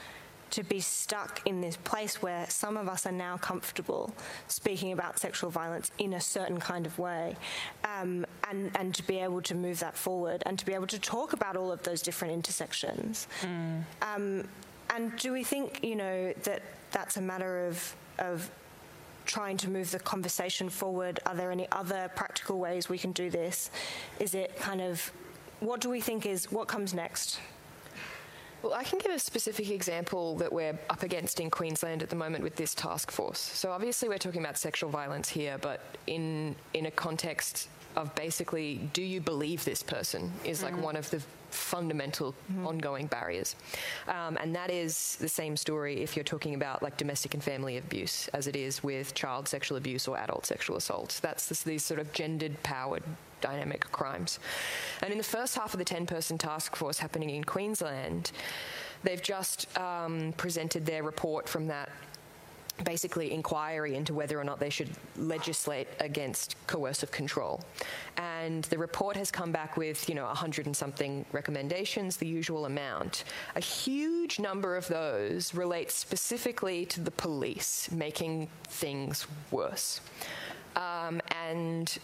S2: to be stuck in this place where some of us are now comfortable speaking about sexual violence in a certain kind of way, um, and and to be able to move that forward and to be able to talk about all of those different intersections. Mm. Um, and do we think you know that that's a matter of of trying to move the conversation forward? Are there any other practical ways we can do this? Is it kind of what do we think is what comes next?
S4: Well, I can give a specific example that we're up against in Queensland at the moment with this task force. So obviously we're talking about sexual violence here, but in in a context of basically, do you believe this person is like mm. one of the fundamental mm-hmm. ongoing barriers. Um, and that is the same story if you're talking about like domestic and family abuse as it is with child sexual abuse or adult sexual assault. That's this, these sort of gendered powered dynamic crimes. And in the first half of the 10 person task force happening in Queensland, they've just um, presented their report from that basically inquiry into whether or not they should legislate against coercive control. And the report has come back with, you know, 100 and something recommendations, the usual amount. A huge number of those relate specifically to the police making things worse. Um, and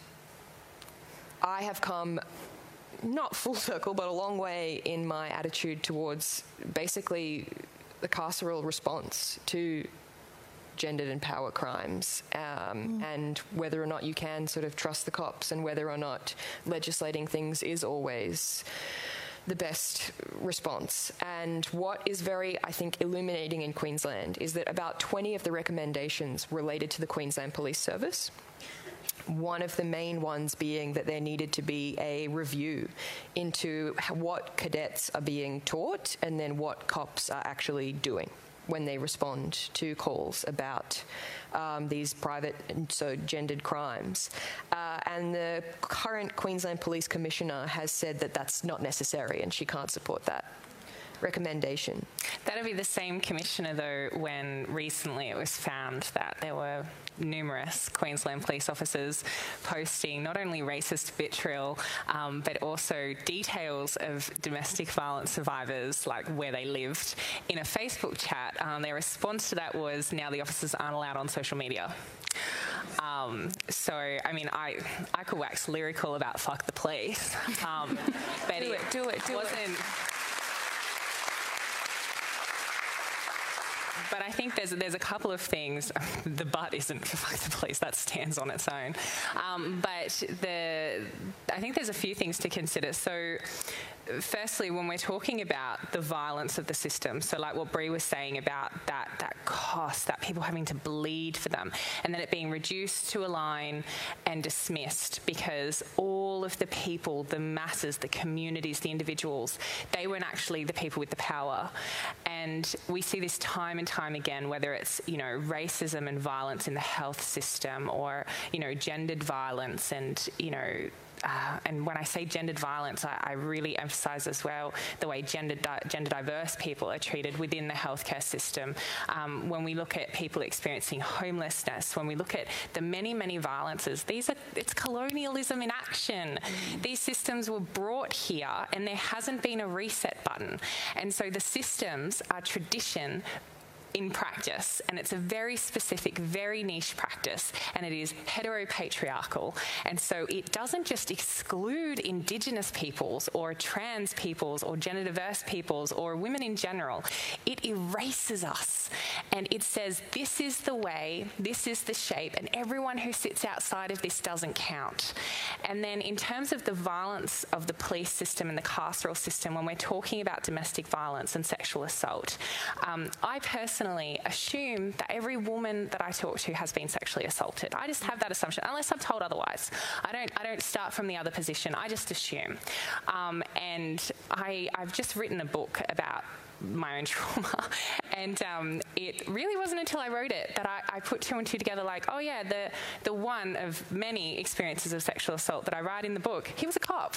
S4: I have come not full circle, but a long way in my attitude towards basically the carceral response to gendered and power crimes um, mm. and whether or not you can sort of trust the cops and whether or not legislating things is always the best response. And what is very, I think, illuminating in Queensland is that about 20 of the recommendations related to the Queensland Police Service. One of the main ones being that there needed to be a review into what cadets are being taught and then what cops are actually doing when they respond to calls about um, these private and so gendered crimes. Uh, and the current Queensland Police Commissioner has said that that's not necessary and she can't support that recommendation.
S3: That'll be the same commissioner, though, when recently it was found that there were numerous Queensland police officers posting not only racist vitriol, um, but also details of domestic violence survivors, like where they lived, in a Facebook chat. Um, their response to that was now the officers aren't allowed on social media. Um, so, I mean, I I could wax lyrical about fuck the police, um, but
S2: do it, it, do it, do
S3: wasn't.
S2: It.
S3: But I think there's there's a couple of things. The butt isn't the police; that stands on its own. Um, but the I think there's a few things to consider. So firstly, when we're talking about the violence of the system, so like what Bri was saying about that that cost, that people having to bleed for them, and then it being reduced to a line and dismissed because all of the people, the masses, the communities, the individuals, they weren't actually the people with the power. And we see this time and time again, whether it's you know racism and violence in the health system, or you know gendered violence and you know uh, and when I say gendered violence, I, I, really emphasise as well the way gender, di- gender diverse people are treated within the healthcare system. Um, when we look at people experiencing homelessness, when we look at the many, many violences, these are it's colonialism in action. Mm. These systems were brought here, and there hasn't been a reset button. And so the systems are tradition in practice, and it's a very specific, very niche practice, and it is heteropatriarchal. And so it doesn't just exclude Indigenous peoples or trans peoples or gender diverse peoples or women in general, it erases us. And it says, this is the way, this is the shape, and everyone who sits outside of this doesn't count. And then, in terms of the violence of the police system and the carceral system, when we're talking about domestic violence and sexual assault, um, I personally personally assume that every woman that I talk to has been sexually assaulted. I just have that assumption, unless I'm told otherwise. I don't. I don't start from the other position. I just assume. Um, and I, I've just written a book about my own trauma. And um, it really wasn't until I wrote it that I, I, put two and two together like, oh yeah, the, the one of many experiences of sexual assault that I write in the book, he was a cop.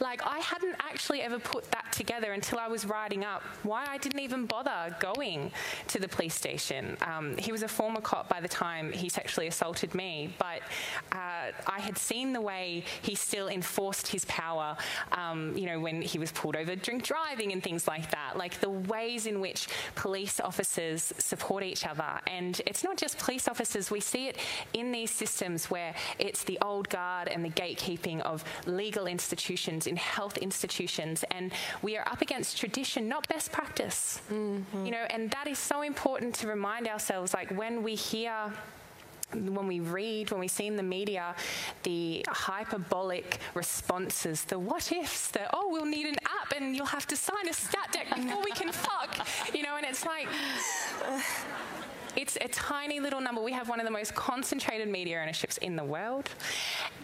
S3: Like, I hadn't actually ever put that together until I was writing up why I didn't even bother going to the police station. Um, he was a former cop by the time he sexually assaulted me, but uh, I had seen the way he still enforced his power, um, you know, when he was pulled over drink driving and things like that. Like, the ways in which police officers support each other. And it's not just police officers, we see it in these systems where it's the old guard and the gatekeeping of legal institutions, in health institutions. And we are up against tradition, not best practice. Mm-hmm. You know, and that is so important to remind ourselves like when we hear when we read, when we see in the media, the hyperbolic responses, the what ifs, the oh, we'll need an app and you'll have to sign a stat dec before we can fuck, you know, and it's like. It's a tiny little number. We have one of the most concentrated media ownerships in the world,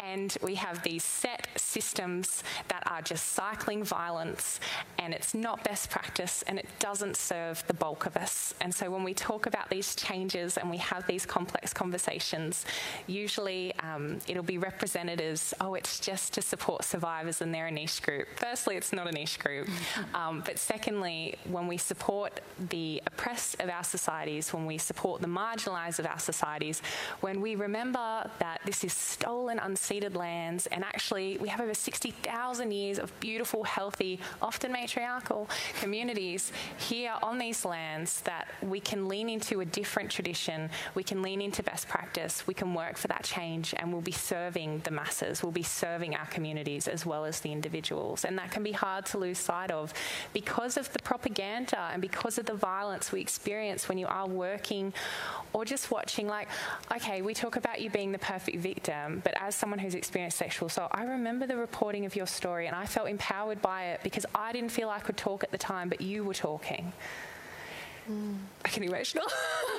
S3: and we have these set systems that are just cycling violence, and it's not best practice, and it doesn't serve the bulk of us. And so, when we talk about these changes and we have these complex conversations, usually um, it'll be represented as, oh, it's just to support survivors and they're a niche group. Firstly, it's not a niche group, um, but secondly, when we support the oppressed of our societies, when we support support the marginalised of our societies when we remember that this is stolen, unceded lands, and actually we have over 60,000 years of beautiful, healthy, often matriarchal communities here on these lands that we can lean into a different tradition, we can lean into best practice, we can work for that change, and we'll be serving the masses, we'll be serving our communities as well as the individuals. And that can be hard to lose sight of because of the propaganda and because of the violence we experience when you are working or just watching. Like, okay, we talk about you being the perfect victim, but as someone who's experienced sexual assault, I remember the reporting of your story and I felt empowered by it because I didn't feel I could talk at the time, but you were talking. Mm. I can emotional.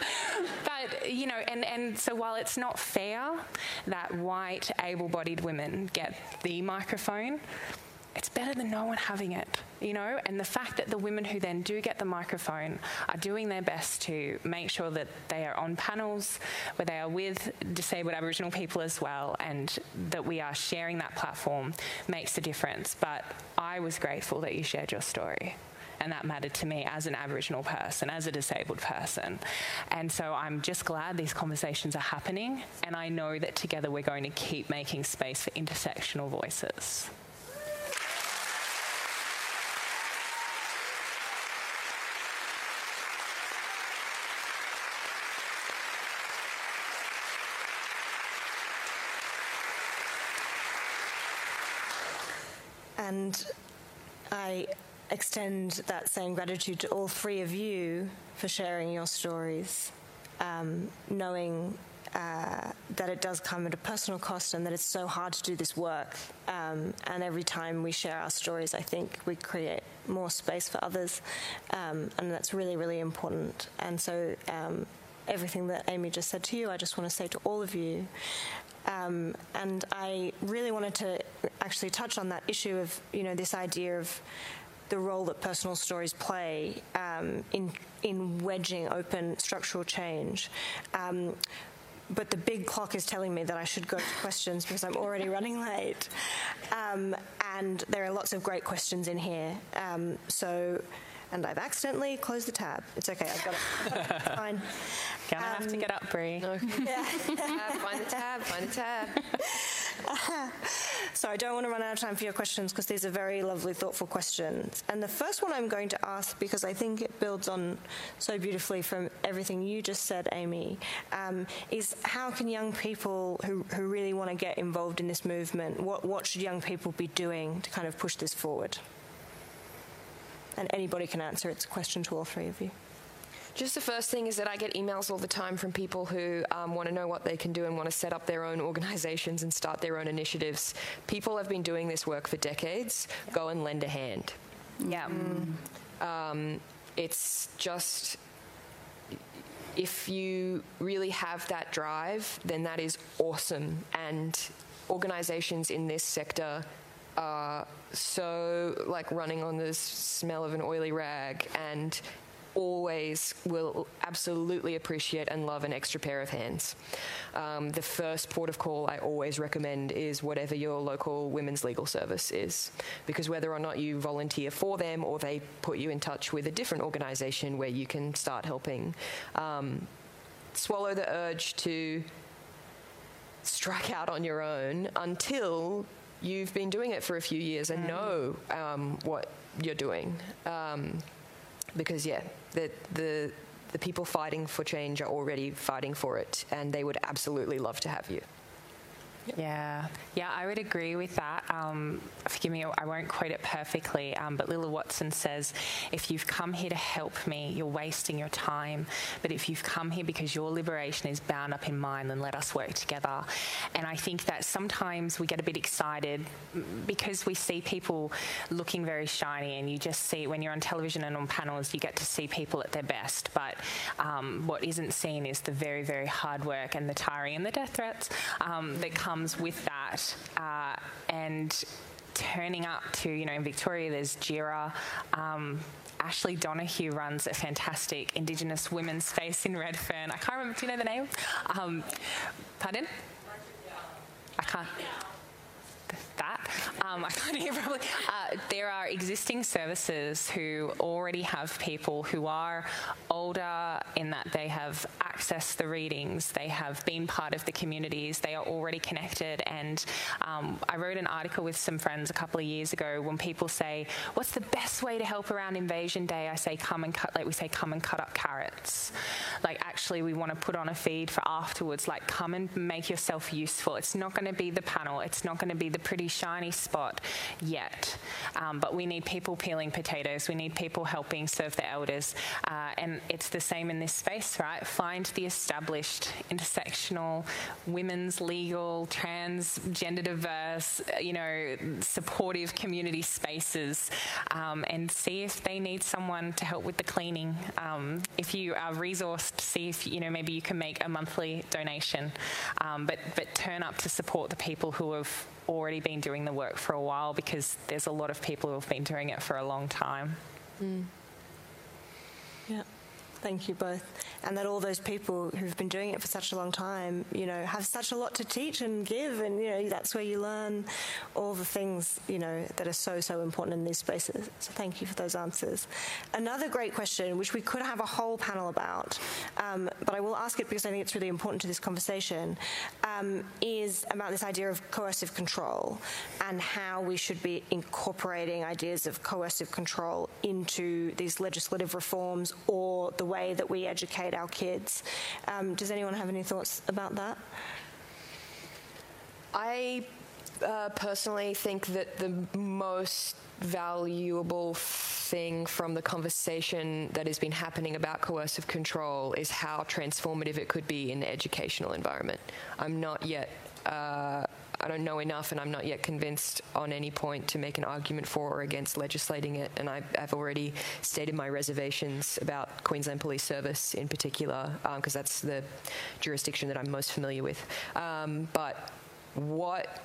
S3: but, you know, and, and so while it's not fair that white, able bodied women get the microphone, it's better than no one having it, you know? And the fact that the women who then do get the microphone are doing their best to make sure that they are on panels where they are with disabled Aboriginal people as well and that we are sharing that platform makes a difference. But I was grateful that you shared your story. And that mattered to me as an Aboriginal person, as a disabled person. And so I'm just glad these conversations are happening. And I know that together we're going to keep making space for intersectional voices.
S2: And I extend that same gratitude to all three of you for sharing your stories, um, knowing uh, that it does come at a personal cost and that it's so hard to do this work. Um, and every time we share our stories, I think we create more space for others, um, and that's really, really important. And so, um, everything that Amy just said to you, I just want to say to all of you. Um, and I really wanted to actually touch on that issue of, you know, this idea of the role that personal stories play um, in in wedging open structural change. Um, but the big clock is telling me that I should go to questions because I'm already running late. Um, and there are lots of great questions in here. Um, so and I've accidentally closed the tab. It's okay, I've got it. It's fine.
S3: Gonna um, have to get up, Bri.
S4: No. Yeah. find the tab, find the tab.
S2: so I don't want to run out of time for your questions because these are very lovely, thoughtful questions. And the first one I'm going to ask, because I think it builds on so beautifully from everything you just said, Amy, um, is how can young people who, who really want to get involved in this movement, what, what should young people be doing to kind of push this forward? And anybody can answer. It's a question to all three of you.
S4: Just the first thing is that I get emails all the time from people who um, want to know what they can do and want to set up their own organizations and start their own initiatives. People have been doing this work for decades. Yeah. Go and lend a hand.
S3: Yeah.
S4: Mm. Um, it's just if you really have that drive, then that is awesome. And organizations in this sector so like running on the smell of an oily rag and always will absolutely appreciate and love an extra pair of hands. Um, the first port of call I always recommend is whatever your local women's legal service is, because whether or not you volunteer for them or they put you in touch with a different organisation where you can start helping, um, swallow the urge to strike out on your own until you've been doing it for a few years and mm. know um, what you're doing. Um, because yeah, the the the people fighting for change are already fighting for it, and they would absolutely love to have you.
S3: Yeah, yeah, I would agree with that. Um, forgive me, I won't quote it perfectly, um, but Lilla Watson says, if you've come here to help me, you're wasting your time. But if you've come here because your liberation is bound up in mine, then let us work together. And I think that sometimes we get a bit excited because we see people looking very shiny, and you just see when you're on television and on panels, you get to see people at their best. But um, what isn't seen is the very, very hard work and the tiring and the death threats um, that come comes with that. Uh, and turning up to, you know, in Victoria, there's Djirra. Um, Ashley Donahue runs a fantastic Indigenous women's space in Redfern. I can't remember, do you know the name? Um, pardon? I can't. That. Um, I can't hear probably. Uh, there are existing services who already have people who are older in that they have accessed the readings, they have been part of the communities, they are already connected. And um, I wrote an article with some friends a couple of years ago when people say, "What's the best way to help around Invasion Day?" I say, "Come and cut," like we say, "Come and cut up carrots." Like actually, we want to put on a feed for afterwards. Like, come and make yourself useful. It's not going to be the panel. It's not going to be the pretty shiny spot yet. Um, but we need people peeling potatoes. We need people helping serve the elders. Uh, and it's the same in this space, right? Find the established intersectional, women's legal, trans, gender diverse, you know, supportive community spaces um, and see if they need someone to help with the cleaning. Um, if you are resourced, see if, you know, maybe you can make a monthly donation. Um, but, but turn up to support the people who have already been doing the work for a while because there's a lot of people who have been doing it for a long time. Mm.
S2: Thank you both. And that all those people who've been doing it for such a long time, you know, have such a lot to teach and give. And, you know, that's where you learn all the things, you know, that are so, so important in these spaces. So thank you for those answers. Another great question, which we could have a whole panel about, um, but I will ask it because I think it's really important to this conversation, um, is about this idea of coercive control and how we should be incorporating ideas of coercive control into these legislative reforms or the way that we educate our kids. Um, does anyone have any thoughts about that?
S4: I uh, personally think that the most valuable thing from the conversation that has been happening about coercive control is how transformative it could be in the educational environment. I'm not yet uh, I don't know enough, and I'm not yet convinced on any point to make an argument for or against legislating it. And I, have already stated my reservations about Queensland Police Service in particular, because um, that's the jurisdiction that I'm most familiar with. Um, but what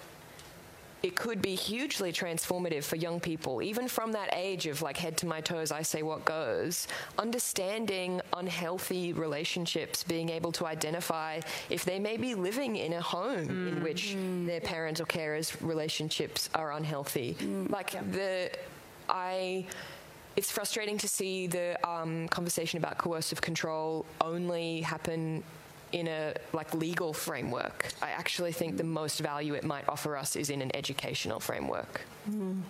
S4: it could be hugely transformative for young people, even from that age of like head to my toes, I say what goes. Understanding unhealthy relationships, being able to identify if they may be living in a home mm. in which mm. their parents or carers' relationships are unhealthy. Mm. Like yeah. the, I it's frustrating to see the um, conversation about coercive control only happen in a like legal framework. I actually think the most value it might offer us is in an educational framework. Mm.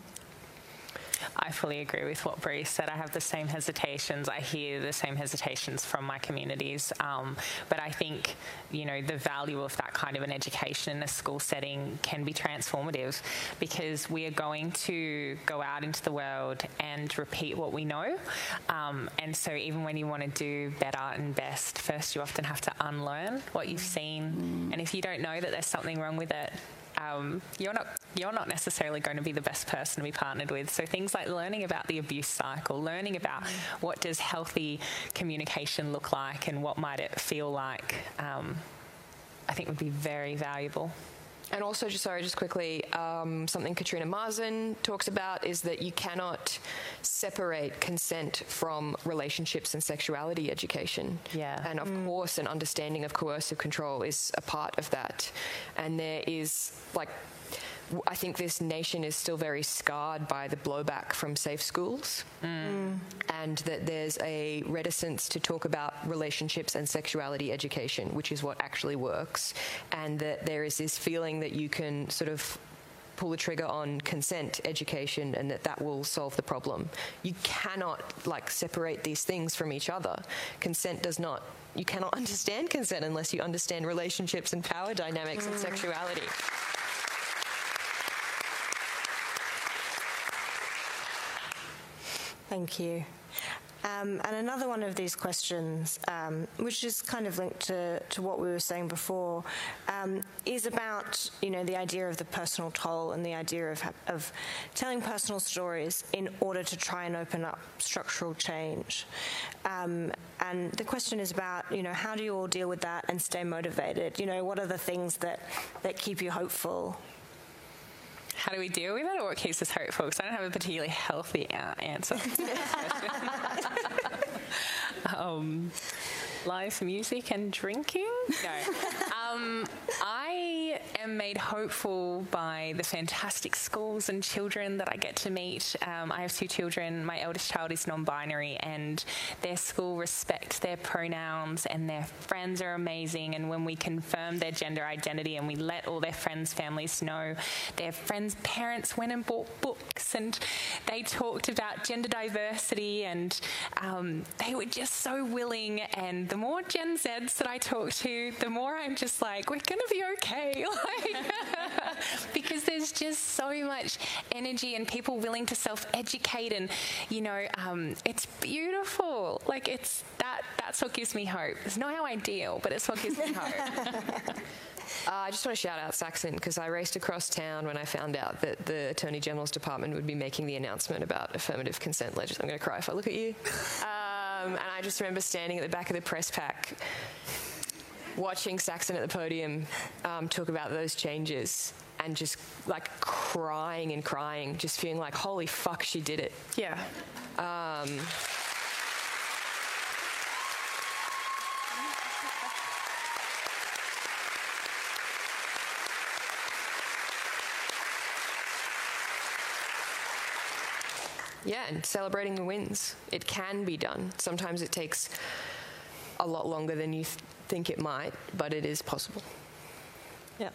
S3: I fully agree with what Bri said. I have the same hesitations. I hear the same hesitations from my communities. Um, but I think, you know, the value of that kind of an education in a school setting can be transformative because we are going to go out into the world and repeat what we know. Um, and so even when you want to do better and best, first you often have to unlearn what you've seen. Mm. And if you don't know that there's something wrong with it, um, you're not you're not necessarily going to be the best person to be partnered with. So things like learning about the abuse cycle, learning about what does healthy communication look like, and what might it feel like, um, I think would be very valuable.
S4: And also, just sorry, just quickly, um, something Katrina Marson talks about is that you cannot separate consent from relationships and sexuality education.
S3: Yeah.
S4: And of mm. course, an understanding of coercive control is a part of that. And there is like I think this nation is still very scarred by the blowback from safe schools, mm. and that there's a reticence to talk about relationships and sexuality education, which is what actually works, and that there is this feeling that you can sort of pull the trigger on consent education and that that will solve the problem. You cannot like separate these things from each other. Consent does not you cannot understand consent unless you understand relationships and power dynamics mm. and sexuality.
S2: Thank you. Um, and another one of these questions, um, which is kind of linked to, to what we were saying before, um, is about you know the idea of the personal toll and the idea of, of telling personal stories in order to try and open up structural change. Um, and the question is about you know how do you all deal with that and stay motivated? You know what are the things that that keep you hopeful
S3: how do we deal with it or what keeps us hopeful? Because I don't have a particularly healthy uh, answer. um, live music and drinking? No. Um, I am made hopeful by the fantastic schools and children that I get to meet. Um, I have two children. My eldest child is non binary, and their school respects their pronouns, and their friends are amazing. And when we confirm their gender identity and we let all their friends' families know, their friends' parents went and bought books and they talked about gender diversity, and um, they were just so willing. And the more Gen Zs that I talk to, the more I'm just like, we're going to be okay. Because there's just so much energy and people willing to self educate, and you know, um, it's beautiful. Like, it's that, that's what gives me hope. It's not how I deal, but it's what gives me hope.
S4: Uh, I just want to shout out Saxon because I raced across town when I found out that the Attorney General's Department would be making the announcement about affirmative consent legislation. I'm going to cry if I look at you. Um, and I just remember standing at the back of the press pack watching Saxon at the podium um, talk about those changes and just like crying and crying, just feeling like, holy fuck, she did it.
S2: Yeah.
S4: Um, yeah, and celebrating the wins. It can be done. Sometimes it takes a lot longer than you th- think it might, but it is possible.
S2: Yeah.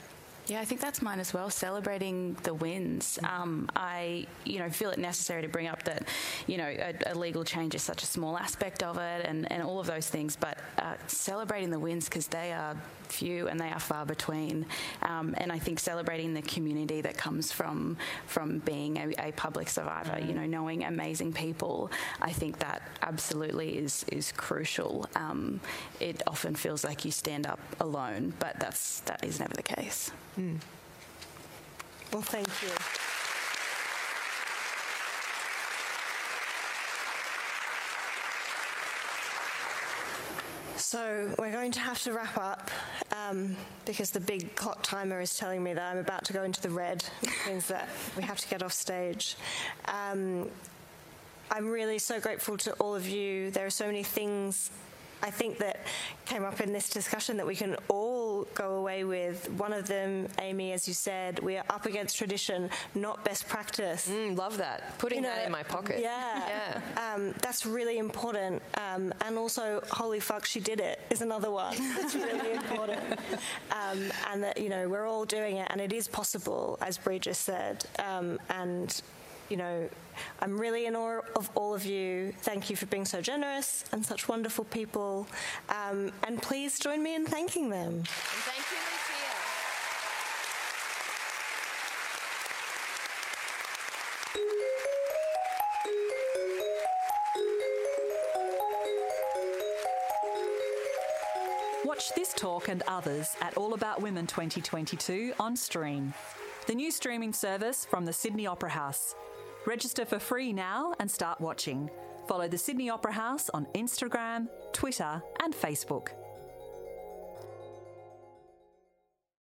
S5: Yeah, I think that's mine as well. Celebrating the wins. Um, I, you know, feel it necessary to bring up that, you know, a, a, legal change is such a small aspect of it, and, and all of those things. But uh, celebrating the wins because they are few and they are far between. Um, and I think celebrating the community that comes from from being a, a public survivor, mm. you know, knowing amazing people. I think that absolutely is is crucial. Um, it often feels like you stand up alone, but that's that is never the case.
S2: Mm. Well, thank you. So we're going to have to wrap up um, because the big clock timer is telling me that I'm about to go into the red, which means that we have to get off stage. Um, I'm really so grateful to all of you. There are so many things I think that came up in this discussion that we can all go away with. One of them, Amy, as you said, we are up against tradition, not best practice.
S4: Mm, love that. Putting you know, that in my pocket.
S2: Yeah. yeah. Um, that's really important. Um, and also, holy fuck, she did it is another one. That's really important. Um, and that, you know, we're all doing it and it is possible, as Bri just said. Um, and you know, I'm really in awe of all of you. Thank you for being so generous and such wonderful people. Um, and please join me in thanking them. And
S4: thank you,
S1: Watch this talk and others at All About Women 2022 on Stream, the new streaming service from the Sydney Opera House. Register for free now and start watching. Follow the Sydney Opera House on Instagram, Twitter, and Facebook.